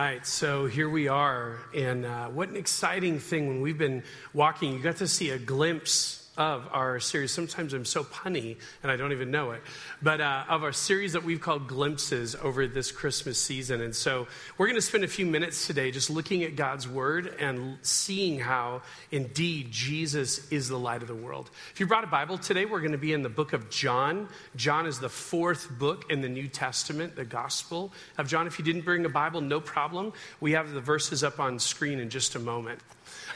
right, so here we are, and uh, what an exciting thing when we've been walking. You got to see a glimpse of our series. Sometimes I'm so punny and I don't even know it, but uh, of our series that we've called Glimpses over this Christmas season. And so we're going to spend a few minutes today just looking at God's Word and seeing how indeed Jesus is the light of the world. If you brought a Bible today, we're going to be in the book of John. John is the fourth book in the New Testament, the Gospel of John. If you didn't bring a Bible, no problem. We have the verses up on screen in just a moment.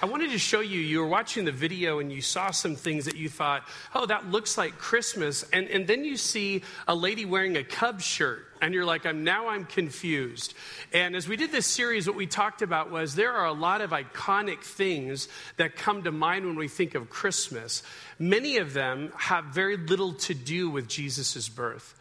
I wanted to show you, you were watching the video and you saw some things that you thought, oh, that looks like Christmas. And, and then you see a lady wearing a Cub shirt and you're like, I'm now I'm confused. And as we did this series, what we talked about was there are a lot of iconic things that come to mind when we think of Christmas. Many of them have very little to do with Jesus' birth.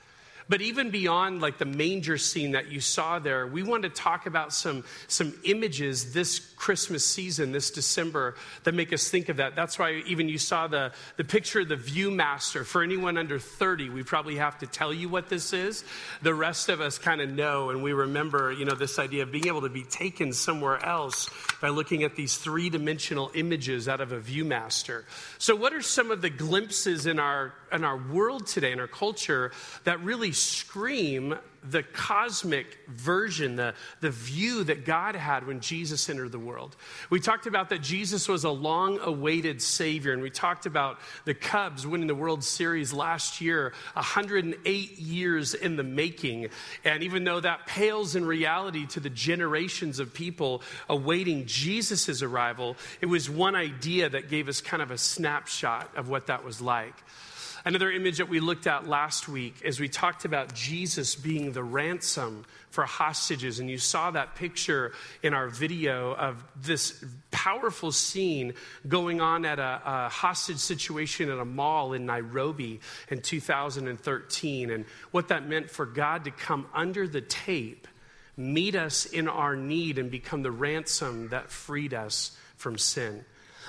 But even beyond like the manger scene that you saw there, we want to talk about some, some images this Christmas season, this December, that make us think of that. That's why even you saw the, the picture of the Viewmaster. For anyone under 30, we probably have to tell you what this is. The rest of us kind of know, and we remember, you know, this idea of being able to be taken somewhere else by looking at these three dimensional images out of a Viewmaster. So, what are some of the glimpses in our, in our world today, in our culture, that really scream the cosmic version, the, the view that God had when Jesus entered the world. We talked about that Jesus was a long awaited Savior, and we talked about the Cubs winning the World Series last year, 108 years in the making. And even though that pales in reality to the generations of people awaiting Jesus' arrival, it was one idea that gave us kind of a snapshot of what that was like. Another image that we looked at last week as we talked about Jesus being the ransom for hostages. And you saw that picture in our video of this powerful scene going on at a, a hostage situation at a mall in Nairobi in 2013. And what that meant for God to come under the tape, meet us in our need, and become the ransom that freed us from sin.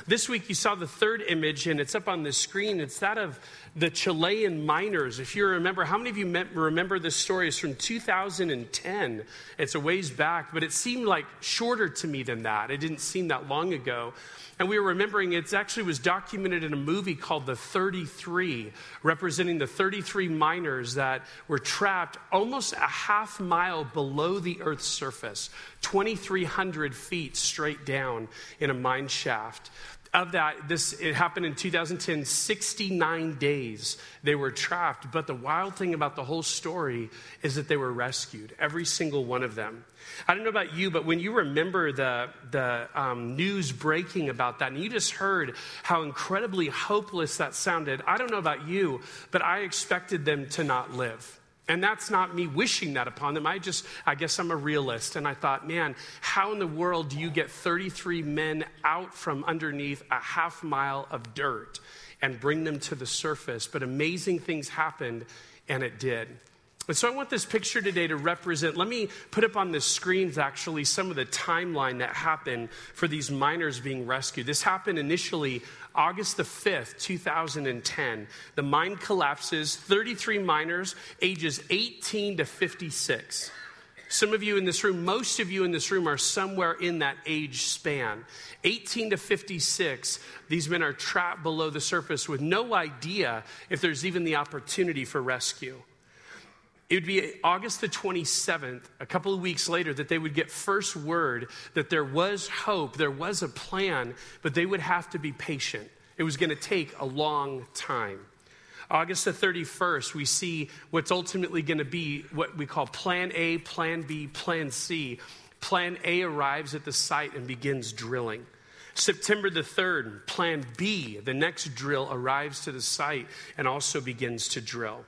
This week, you saw the third image, and it's up on the screen. It's that of the Chilean miners. If you remember, how many of you remember this story? It's from 2010. It's a ways back, but it seemed like shorter to me than that. It didn't seem that long ago. And we were remembering it actually was documented in a movie called The 33, representing the 33 miners that were trapped almost a half mile below the Earth's surface, 2,300 feet straight down in a mine shaft of that, this it happened in 2010, 69 days they were trapped. But the wild thing about the whole story is that they were rescued, every single one of them. I don't know about you, but when you remember the, the um, news breaking about that, and you just heard how incredibly hopeless that sounded, I don't know about you, but I expected them to not live. And that's not me wishing that upon them. I just, I guess I'm a realist. And I thought, man, how in the world do you get 33 men out from underneath a half mile of dirt and bring them to the surface? But amazing things happened, and it did. And so I want this picture today to represent, let me put up on the screens actually some of the timeline that happened for these miners being rescued. This happened initially August the 5th, 2010. The mine collapses, 33 miners, ages 18 to 56. Some of you in this room, most of you in this room are somewhere in that age span. 18 to 56, these men are trapped below the surface with no idea if there's even the opportunity for rescue. It would be August the 27th, a couple of weeks later, that they would get first word that there was hope, there was a plan, but they would have to be patient. It was going to take a long time. August the 31st, we see what's ultimately going to be what we call Plan A, Plan B, Plan C. Plan A arrives at the site and begins drilling. September the 3rd, Plan B, the next drill, arrives to the site and also begins to drill.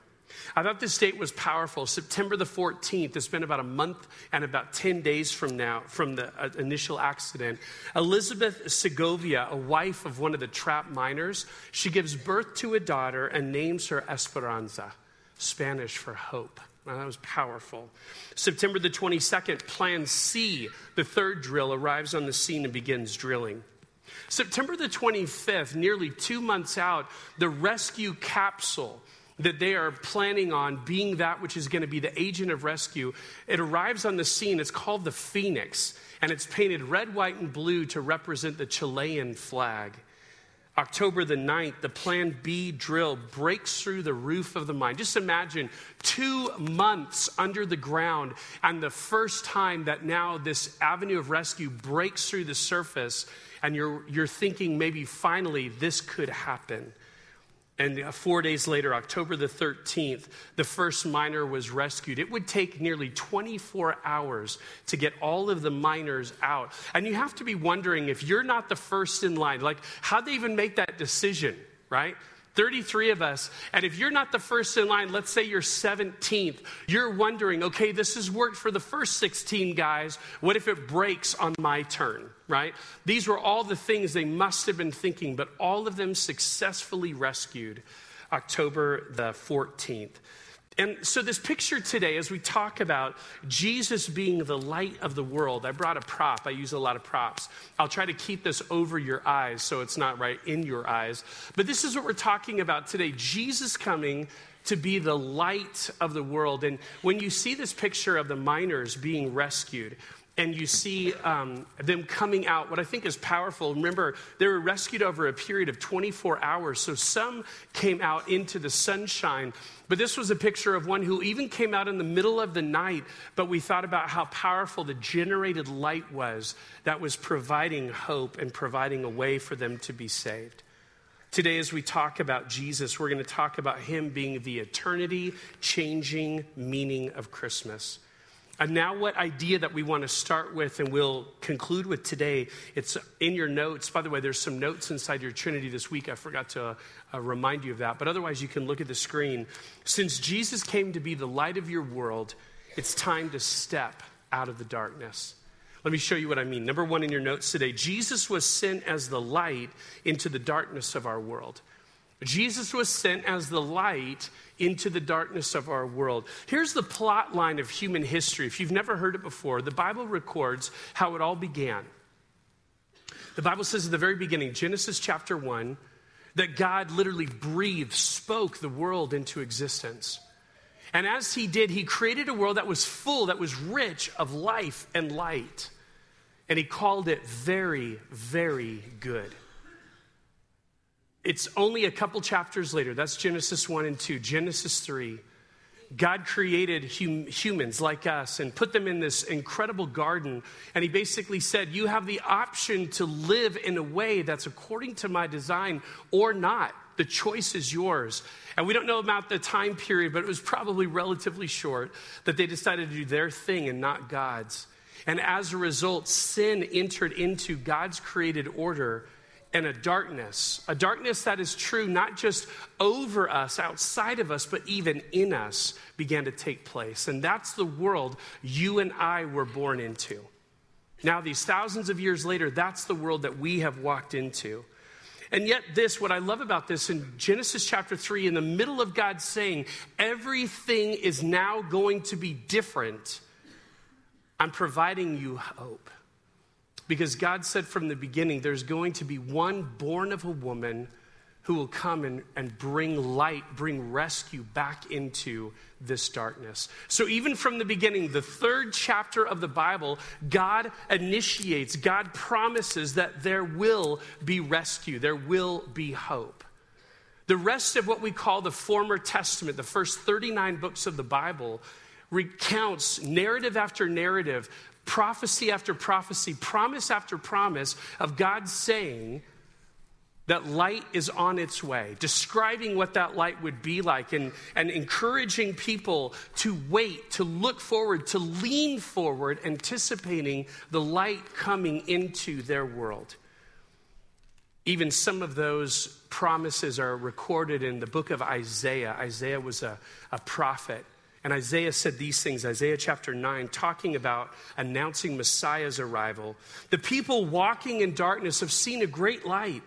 I thought this date was powerful. September the 14th, it's been about a month and about 10 days from now, from the uh, initial accident. Elizabeth Segovia, a wife of one of the trapped miners, she gives birth to a daughter and names her Esperanza, Spanish for hope. that was powerful. September the 22nd, Plan C, the third drill, arrives on the scene and begins drilling. September the 25th, nearly two months out, the rescue capsule that they are planning on being that which is going to be the agent of rescue. It arrives on the scene. It's called the Phoenix, and it's painted red, white, and blue to represent the Chilean flag. October the 9th, the Plan B drill breaks through the roof of the mine. Just imagine two months under the ground, and the first time that now this avenue of rescue breaks through the surface, and you're, you're thinking maybe finally this could happen. And uh, four days later, October the 13th, the first miner was rescued. It would take nearly 24 hours to get all of the miners out. And you have to be wondering if you're not the first in line, like, how'd they even make that decision, right? 33 of us. And if you're not the first in line, let's say you're 17th, you're wondering, okay, this has worked for the first 16 guys. What if it breaks on my turn, right? These were all the things they must have been thinking, but all of them successfully rescued October the 14th. And so, this picture today, as we talk about Jesus being the light of the world, I brought a prop. I use a lot of props. I'll try to keep this over your eyes so it's not right in your eyes. But this is what we're talking about today Jesus coming to be the light of the world. And when you see this picture of the miners being rescued, and you see um, them coming out. What I think is powerful, remember, they were rescued over a period of 24 hours. So some came out into the sunshine. But this was a picture of one who even came out in the middle of the night. But we thought about how powerful the generated light was that was providing hope and providing a way for them to be saved. Today, as we talk about Jesus, we're going to talk about him being the eternity changing meaning of Christmas. And now, what idea that we want to start with and we'll conclude with today, it's in your notes. By the way, there's some notes inside your Trinity this week. I forgot to uh, remind you of that. But otherwise, you can look at the screen. Since Jesus came to be the light of your world, it's time to step out of the darkness. Let me show you what I mean. Number one in your notes today Jesus was sent as the light into the darkness of our world. Jesus was sent as the light into the darkness of our world. Here's the plot line of human history. If you've never heard it before, the Bible records how it all began. The Bible says at the very beginning, Genesis chapter 1, that God literally breathed, spoke the world into existence. And as he did, he created a world that was full, that was rich of life and light. And he called it very, very good. It's only a couple chapters later. That's Genesis 1 and 2. Genesis 3. God created hum- humans like us and put them in this incredible garden. And he basically said, You have the option to live in a way that's according to my design or not. The choice is yours. And we don't know about the time period, but it was probably relatively short that they decided to do their thing and not God's. And as a result, sin entered into God's created order and a darkness, a darkness that is true not just over us, outside of us, but even in us, began to take place. And that's the world you and I were born into. Now, these thousands of years later, that's the world that we have walked into. And yet, this, what I love about this in Genesis chapter 3, in the middle of God saying, everything is now going to be different, I'm providing you hope. Because God said from the beginning, there's going to be one born of a woman who will come and, and bring light, bring rescue back into this darkness. So, even from the beginning, the third chapter of the Bible, God initiates, God promises that there will be rescue, there will be hope. The rest of what we call the former testament, the first 39 books of the Bible, recounts narrative after narrative prophecy after prophecy, promise after promise of God saying that light is on its way, describing what that light would be like, and, and encouraging people to wait, to look forward, to lean forward, anticipating the light coming into their world. Even some of those promises are recorded in the book of Isaiah. Isaiah was a, a prophet and Isaiah said these things, Isaiah chapter 9, talking about announcing Messiah's arrival. The people walking in darkness have seen a great light.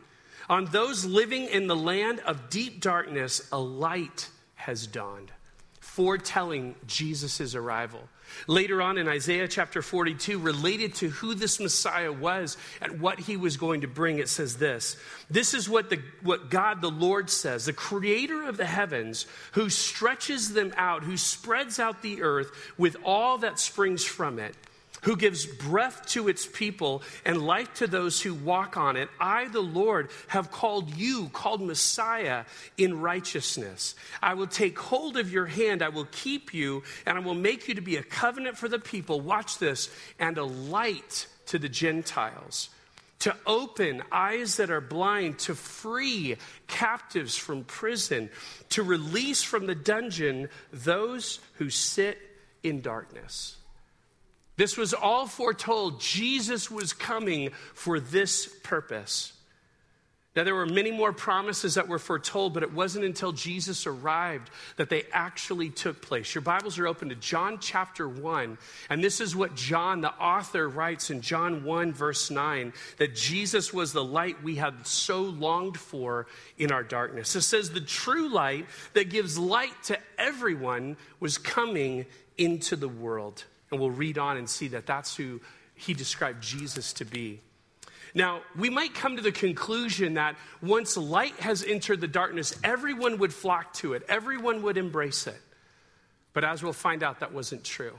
On those living in the land of deep darkness, a light has dawned. foretelling Jesus' arrival. Later on in Isaiah chapter 42, related to who this Messiah was and what he was going to bring, it says this This is what, the, what God the Lord says, the creator of the heavens, who stretches them out, who spreads out the earth with all that springs from it who gives breath to its people and life to those who walk on it. I, the Lord, have called you, called Messiah, in righteousness. I will take hold of your hand, I will keep you, and I will make you to be a covenant for the people. Watch this, and a light to the Gentiles to open eyes that are blind, to free captives from prison, to release from the dungeon those who sit in darkness. This was all foretold. Jesus was coming for this purpose. Now, there were many more promises that were foretold, but it wasn't until Jesus arrived that they actually took place. Your Bibles are open to John chapter 1, and this is what John, the author, writes in John 1, verse 9 that Jesus was the light we had so longed for in our darkness. It says, The true light that gives light to everyone was coming into the world. And we'll read on and see that that's who he described Jesus to be. Now, we might come to the conclusion that once light has entered the darkness, everyone would flock to it, everyone would embrace it. But as we'll find out, that wasn't true.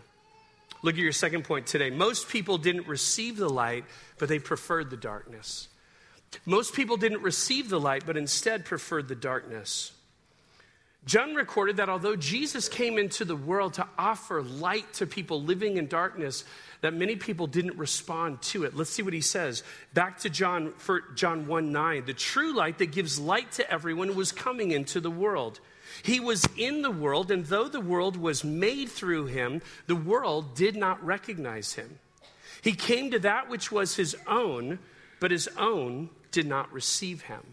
Look at your second point today. Most people didn't receive the light, but they preferred the darkness. Most people didn't receive the light, but instead preferred the darkness. John recorded that although Jesus came into the world to offer light to people living in darkness, that many people didn't respond to it. Let's see what he says. Back to John, for John 1 9. The true light that gives light to everyone was coming into the world. He was in the world, and though the world was made through him, the world did not recognize him. He came to that which was his own, but his own did not receive him.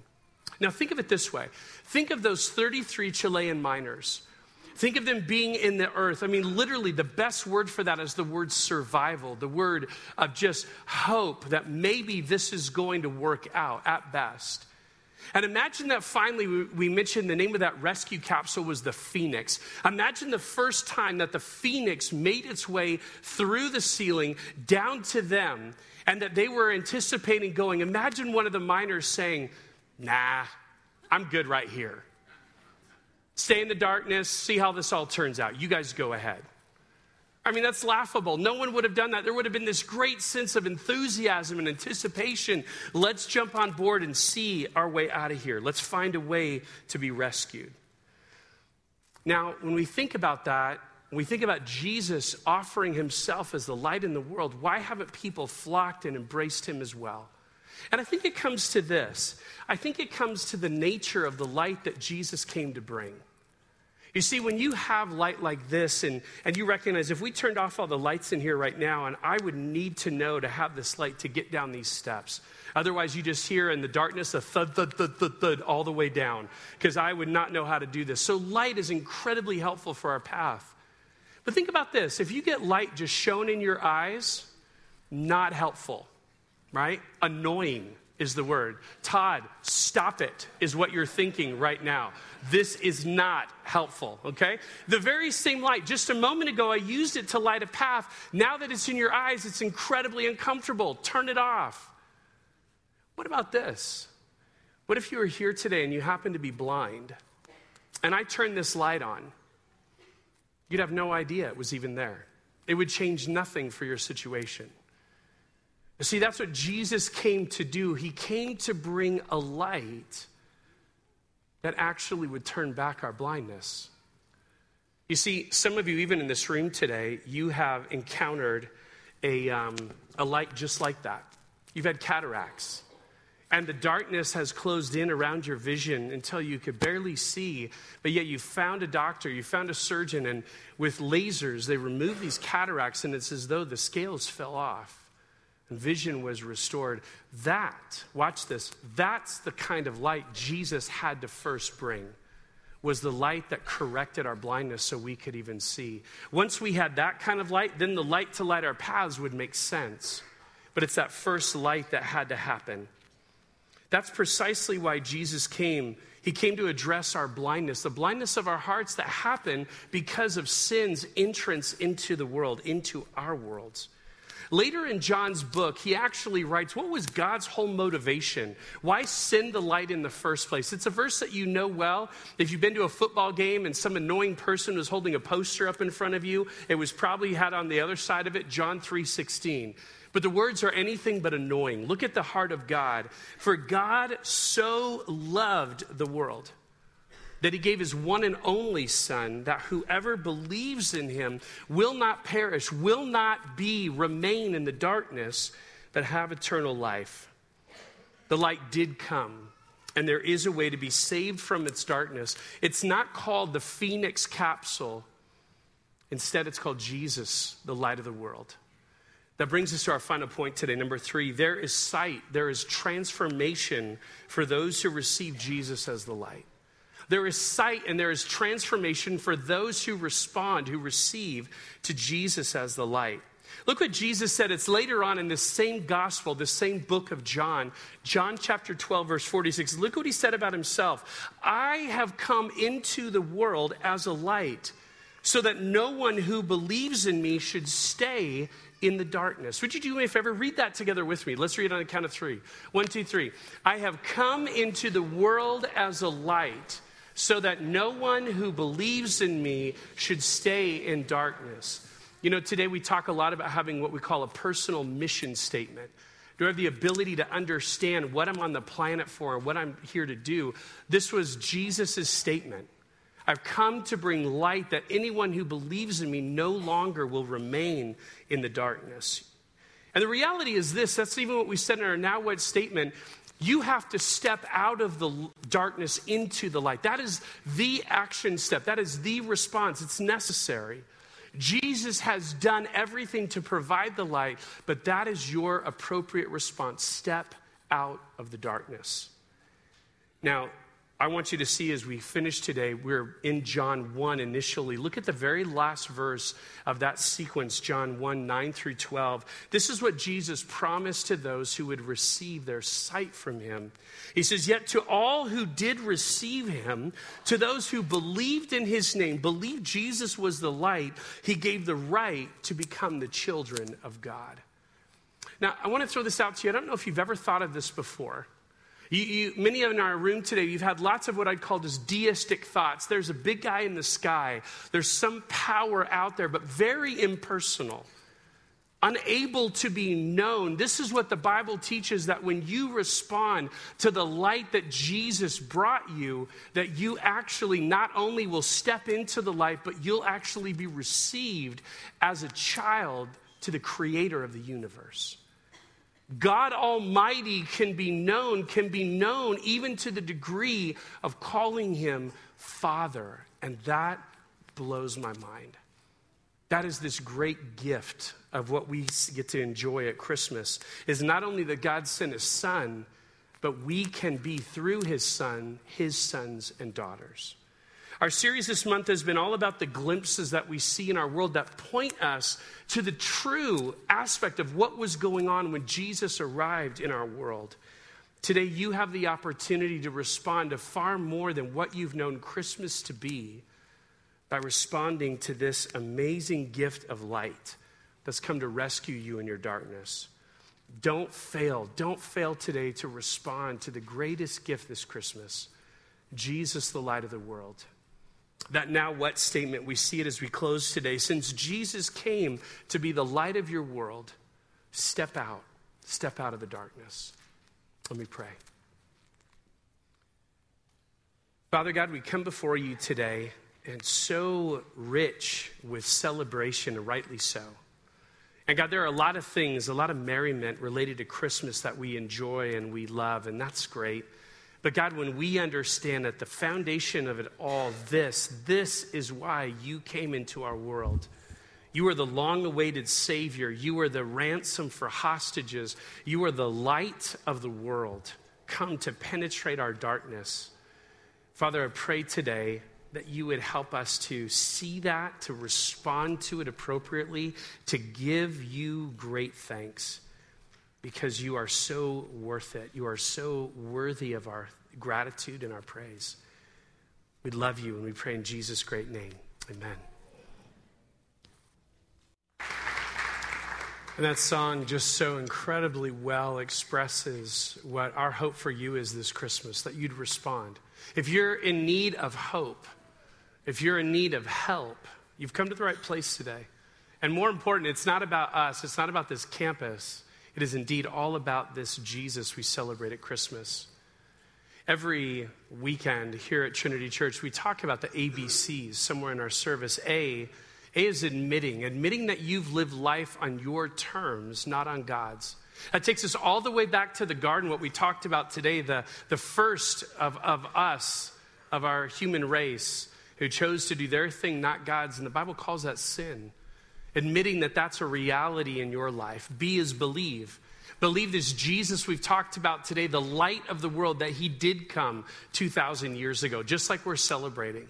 Now, think of it this way think of those 33 Chilean miners. Think of them being in the earth. I mean, literally, the best word for that is the word survival, the word of just hope that maybe this is going to work out at best. And imagine that finally we mentioned the name of that rescue capsule was the Phoenix. Imagine the first time that the Phoenix made its way through the ceiling down to them and that they were anticipating going. Imagine one of the miners saying, Nah, I'm good right here. Stay in the darkness, see how this all turns out. You guys go ahead. I mean, that's laughable. No one would have done that. There would have been this great sense of enthusiasm and anticipation. Let's jump on board and see our way out of here. Let's find a way to be rescued. Now, when we think about that, when we think about Jesus offering himself as the light in the world, why haven't people flocked and embraced him as well? And I think it comes to this I think it comes to the nature of the light that Jesus came to bring. You see, when you have light like this, and, and you recognize if we turned off all the lights in here right now, and I would need to know to have this light to get down these steps. Otherwise, you just hear in the darkness a thud, thud, thud, thud, thud all the way down, because I would not know how to do this. So, light is incredibly helpful for our path. But think about this if you get light just shown in your eyes, not helpful right? Annoying is the word. Todd, stop it, is what you're thinking right now. This is not helpful, okay? The very same light, just a moment ago, I used it to light a path. Now that it's in your eyes, it's incredibly uncomfortable. Turn it off. What about this? What if you were here today and you happen to be blind, and I turned this light on? You'd have no idea it was even there. It would change nothing for your situation. See, that's what Jesus came to do. He came to bring a light that actually would turn back our blindness. You see, some of you, even in this room today, you have encountered a, um, a light just like that. You've had cataracts, and the darkness has closed in around your vision until you could barely see, but yet you found a doctor, you found a surgeon, and with lasers, they remove these cataracts, and it's as though the scales fell off vision was restored. That, watch this, that's the kind of light Jesus had to first bring. Was the light that corrected our blindness so we could even see. Once we had that kind of light, then the light to light our paths would make sense. But it's that first light that had to happen. That's precisely why Jesus came He came to address our blindness, the blindness of our hearts that happen because of sin's entrance into the world, into our worlds. Later in John's book, he actually writes what was God's whole motivation? Why send the light in the first place? It's a verse that you know well. If you've been to a football game and some annoying person was holding a poster up in front of you, it was probably had on the other side of it John 3:16. But the words are anything but annoying. Look at the heart of God. For God so loved the world that he gave his one and only Son, that whoever believes in him will not perish, will not be, remain in the darkness, but have eternal life. The light did come, and there is a way to be saved from its darkness. It's not called the Phoenix capsule, instead, it's called Jesus, the light of the world. That brings us to our final point today. Number three, there is sight, there is transformation for those who receive Jesus as the light. There is sight and there is transformation for those who respond, who receive to Jesus as the light. Look what Jesus said. It's later on in the same gospel, the same book of John, John chapter 12, verse 46. Look what he said about himself I have come into the world as a light, so that no one who believes in me should stay in the darkness. Would you do me a favor? Read that together with me. Let's read on the count of three. One, two, three. I have come into the world as a light so that no one who believes in me should stay in darkness. You know, today we talk a lot about having what we call a personal mission statement. Do I have the ability to understand what I'm on the planet for and what I'm here to do? This was Jesus' statement. I've come to bring light that anyone who believes in me no longer will remain in the darkness. And the reality is this that's even what we said in our now what statement. You have to step out of the darkness into the light. That is the action step, that is the response. It's necessary. Jesus has done everything to provide the light, but that is your appropriate response. Step out of the darkness. Now, I want you to see as we finish today, we're in John 1 initially. Look at the very last verse of that sequence, John 1 9 through 12. This is what Jesus promised to those who would receive their sight from him. He says, Yet to all who did receive him, to those who believed in his name, believed Jesus was the light, he gave the right to become the children of God. Now, I want to throw this out to you. I don't know if you've ever thought of this before. You, you, many of in our room today, you've had lots of what I'd call just deistic thoughts. There's a big guy in the sky, there's some power out there, but very impersonal, unable to be known. This is what the Bible teaches that when you respond to the light that Jesus brought you, that you actually not only will step into the light, but you'll actually be received as a child to the creator of the universe. God Almighty can be known, can be known even to the degree of calling him Father. And that blows my mind. That is this great gift of what we get to enjoy at Christmas is not only that God sent his son, but we can be through his son, his sons and daughters. Our series this month has been all about the glimpses that we see in our world that point us to the true aspect of what was going on when Jesus arrived in our world. Today, you have the opportunity to respond to far more than what you've known Christmas to be by responding to this amazing gift of light that's come to rescue you in your darkness. Don't fail. Don't fail today to respond to the greatest gift this Christmas Jesus, the light of the world that now what statement, we see it as we close today. Since Jesus came to be the light of your world, step out, step out of the darkness. Let me pray. Father God, we come before you today and so rich with celebration, rightly so. And God, there are a lot of things, a lot of merriment related to Christmas that we enjoy and we love, and that's great. But God, when we understand that the foundation of it all, this, this is why you came into our world. You are the long awaited Savior. You are the ransom for hostages. You are the light of the world, come to penetrate our darkness. Father, I pray today that you would help us to see that, to respond to it appropriately, to give you great thanks because you are so worth it. You are so worthy of our gratitude and our praise. We love you and we pray in Jesus' great name. Amen. And that song just so incredibly well expresses what our hope for you is this Christmas that you'd respond. If you're in need of hope, if you're in need of help, you've come to the right place today. And more important, it's not about us, it's not about this campus. It is indeed all about this Jesus we celebrate at Christmas. Every weekend here at Trinity Church, we talk about the ABCs somewhere in our service. A, A is admitting, admitting that you've lived life on your terms, not on God's. That takes us all the way back to the garden, what we talked about today, the, the first of, of us, of our human race, who chose to do their thing, not God's. And the Bible calls that sin. Admitting that that's a reality in your life. B is believe. Believe this Jesus we've talked about today, the light of the world, that he did come 2,000 years ago, just like we're celebrating.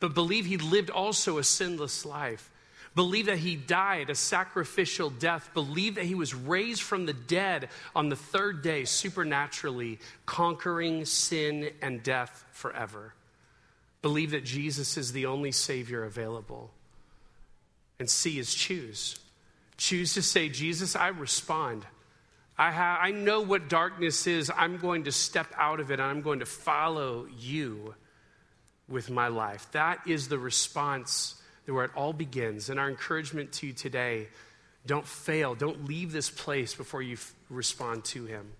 But believe he lived also a sinless life. Believe that he died a sacrificial death. Believe that he was raised from the dead on the third day, supernaturally, conquering sin and death forever. Believe that Jesus is the only Savior available. And C is choose. Choose to say, Jesus, I respond. I, ha- I know what darkness is. I'm going to step out of it and I'm going to follow you with my life. That is the response where it all begins. And our encouragement to you today don't fail, don't leave this place before you f- respond to Him.